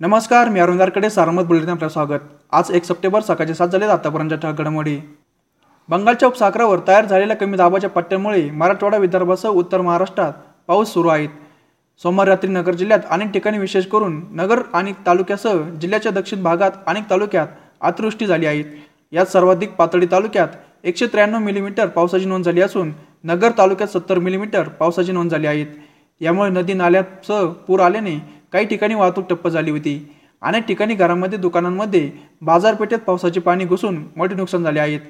नमस्कार मी अरुणदारकडे सारमत बुलेटिन आपलं स्वागत. आज एक सप्टेंबर सकाळचे सात झाले आतापर्यंतच्या ठळक घडामोडी. बंगालच्या उपसागरावर तयार झालेल्या कमी दाबाच्या पट्ट्यामुळे मराठवाडा विदर्भासह उत्तर महाराष्ट्रात पाऊस सुरू आहेत. सोमवार रात्री नगर जिल्ह्यात अनेक ठिकाणी विशेष करून नगर आणि तालुक्यासह जिल्ह्याच्या दक्षिण भागात अनेक तालुक्यात अतिवृष्टी झाली आहे. यात सर्वाधिक पातळी तालुक्यात एकशे त्र्याण्णव मिलीमीटर पावसाची नोंद झाली असून नगर तालुक्यात सत्तर मिलीमीटर पावसाची नोंद झाली आहे. यामुळे नदी नाल्यासह पूर आल्याने काही ठिकाणी वाहतूक ठप्प झाली होती. अनेक ठिकाणी घरांमध्ये दुकानांमध्ये बाजारपेठेत पावसाचे पाणी घुसून मोठे नुकसान झाले आहेत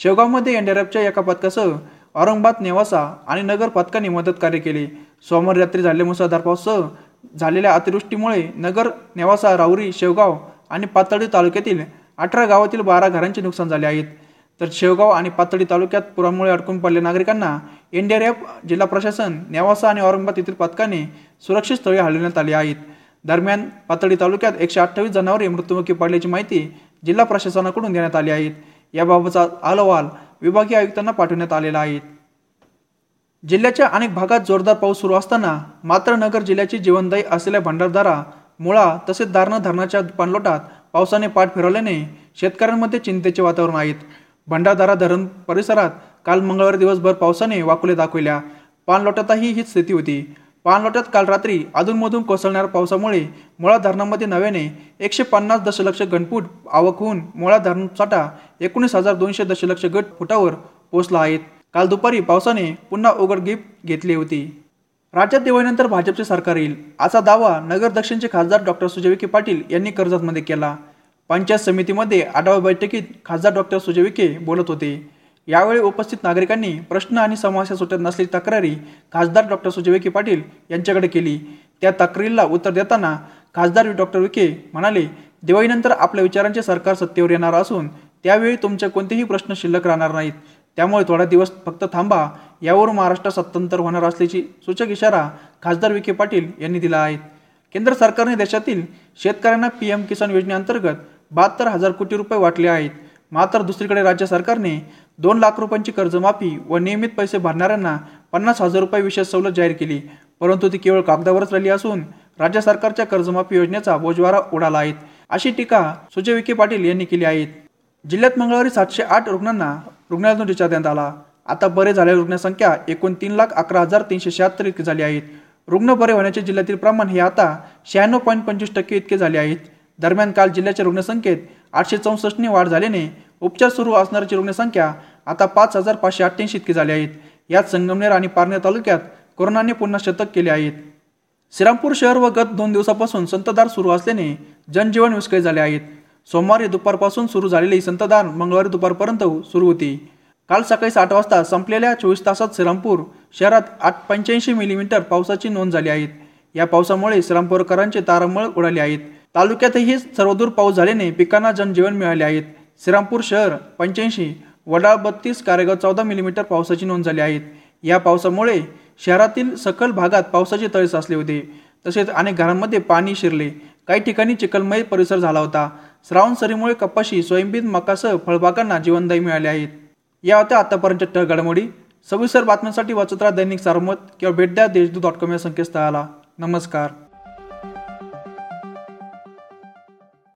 शेवगावमध्ये एनडीआरएफच्या एका पथकासह औरंगाबाद नेवासा आणि नगर पथकाने मदत कार्य केले. सोमवार रात्री झालेल्या मुसळधार पावसासह झालेल्या अतिवृष्टीमुळे नगर नेवासा राऊरी शेवगाव आणि पातळी तालुक्यातील अठरा गावातील बारा घरांचे नुकसान झाले आहेत तर शेवगाव आणि पातळी तालुक्यात पुरामुळे अडकून पडलेल्या नागरिकांना एनडीआरएफ जिल्हा प्रशासन नेवासा आणि औरंगाबाद येथील पथकाने सुरक्षित स्थळी हलविण्यात आली आहेत. दरम्यान पातळी तालुक्यात एकशे अठ्ठावीस जनावरे मृत्युमुखी पडल्याची माहिती जिल्हा प्रशासनाकडून देण्यात आली आहे. याबाबतचा अहवाल विभागीय आयुक्तांना पाठवण्यात आलेला आहे. जिल्ह्याच्या अनेक भागात जोरदार पाऊस सुरू असताना मात्र नगर जिल्ह्याची जीवनदायी असलेल्या भंडारदारा मुळा तसेच दारणा धरणाच्या पाणलोटात पावसाने पाठ फिरवल्याने शेतकऱ्यांमध्ये चिंतेचे वातावरण आहेत भंडारदारा धरण परिसरात काल मंगळवारी दिवसभर पावसाने वाकुले दाखविल्या. पाणलोटातही हीच स्थिती होती. पाणलोटात काल रात्री अधूनमधून कोसळणाऱ्या पावसामुळे मुळा धरणामध्ये नव्याने एकशे पन्नास दशलक्ष घनफूट आवक होऊन मुळा धरण साठा एकोणीस हजार दोनशे दशलक्ष गट फुटावर पोहोचला आहेत काल दुपारी पावसाने पुन्हा उघडगीप घेतली होती. राज्यात दिवाळीनंतर भाजपचे सरकार येईल असा दावा नगर दक्षिणचे खासदार डॉक्टर सुजय विखे पाटील यांनी कर्जतमध्ये केला. पंचायत समितीमध्ये आढावा बैठकीत खासदार डॉक्टर सुजय विखे बोलत होते. यावेळी उपस्थित नागरिकांनी प्रश्न आणि समस्या सुटत नसलेली तक्रारी खासदार डॉक्टर सुजय विखे पाटील यांच्याकडे केली. त्या तक्रारीला उत्तर देताना खासदार डॉक्टर विखे म्हणाले दिवाळीनंतर आपल्या विचारांचे सरकार सत्तेवर येणार असून त्यावेळी तुमचे कोणतेही प्रश्न शिल्लक राहणार नाहीत. त्यामुळे थोडा दिवस फक्त थांबा. यावर महाराष्ट्र सत्तांतर होणार असल्याची सूचक इशारा खासदार विखे पाटील यांनी दिला आहे. केंद्र सरकारने देशातील शेतकऱ्यांना पी एम किसान योजनेअंतर्गत बहात्तर हजार कोटी रुपये वाटले आहेत. मात्र दुसरीकडे राज्य सरकारने दोन लाख रुपयांची कर्जमाफी व नियमित पैसे भरणाऱ्यांना पन्नास हजार रुपये विशेष सवलत जाहीर केली. परंतु ती केवळ कागदावरच राहिली असून राज्य सरकारच्या कर्जमाफी योजनेचा बोजवारा उडाला आहे. अशी टीका सुजय विखे पाटील यांनी केली आहे. जिल्ह्यात मंगळवारी सातशे आठ रुग्णांना रुग्णालयातून रिचार देण्यात आला. आता बरे झालेल्या रुग्णसंख्या एकूण तीन लाख अकरा हजार तीनशे शहात्तर इतकी झाली आहेत. रुग्ण बरे होण्याचे जिल्ह्यातील प्रमाण हे आता शहाण्णव पॉईंट पंचवीस टक्के इतके झाले आहेत. दरम्यान काल जिल्ह्याच्या रुग्णसंख्येत आठशे चौसष्टने वाढ झाल्याने उपचार सुरू असणाऱ्याची रुग्णसंख्या आता पाच हजार पाचशे अठ्ठ्याऐंशी इतकी झाली आहेत यात संगमनेर आणि पारनेर तालुक्यात कोरोनाने पुन्हा शतक केले आहेत. श्रीरामपूर शहर व गत दोन दिवसापासून संतदार सुरू असल्याने जनजीवन विस्कळीत झाले आहेत सोमवारी दुपारपासून सुरू झालेली संतदार मंगळवारी दुपारपर्यंत सुरू होती. काल सकाळी साठ वाजता संपलेल्या चोवीस तासात श्रीरामपूर शहरात आठ पंच्याऐंशी मिलीमीटर पावसाची नोंद झाली आहे. या पावसामुळे श्रीरामपूरकरांचे तारांबळ उडाले आहेत. तालुक्यातही सर्वदूर पाऊस झाल्याने पिकांना जनजीवन मिळाले आहेत श्रीरामपूर शहर पंच्याऐंशी वडाळ बत्तीस कारेगाव चौदा मिलीमीटर पावसाची नोंद झाली आहे. या पावसामुळे शहरातील सखल भागात पावसाचे तळे साचले होते. तसेच अनेक घरांमध्ये पाणी शिरले. काही ठिकाणी चिखलमय परिसर झाला होता. श्रावण सरीमुळे कपाशी सोयाबीन मकासह फळबागांना जीवनदायी मिळाले आहेत. या होत्या आतापर्यंत ठळ घडामोडी. सविस्तर बातम्यांसाठी वाचत राहा दैनिक सारमत किंवा भेट द्या देशदूत डॉट कॉम या संकेतस्थळाला. नमस्कार.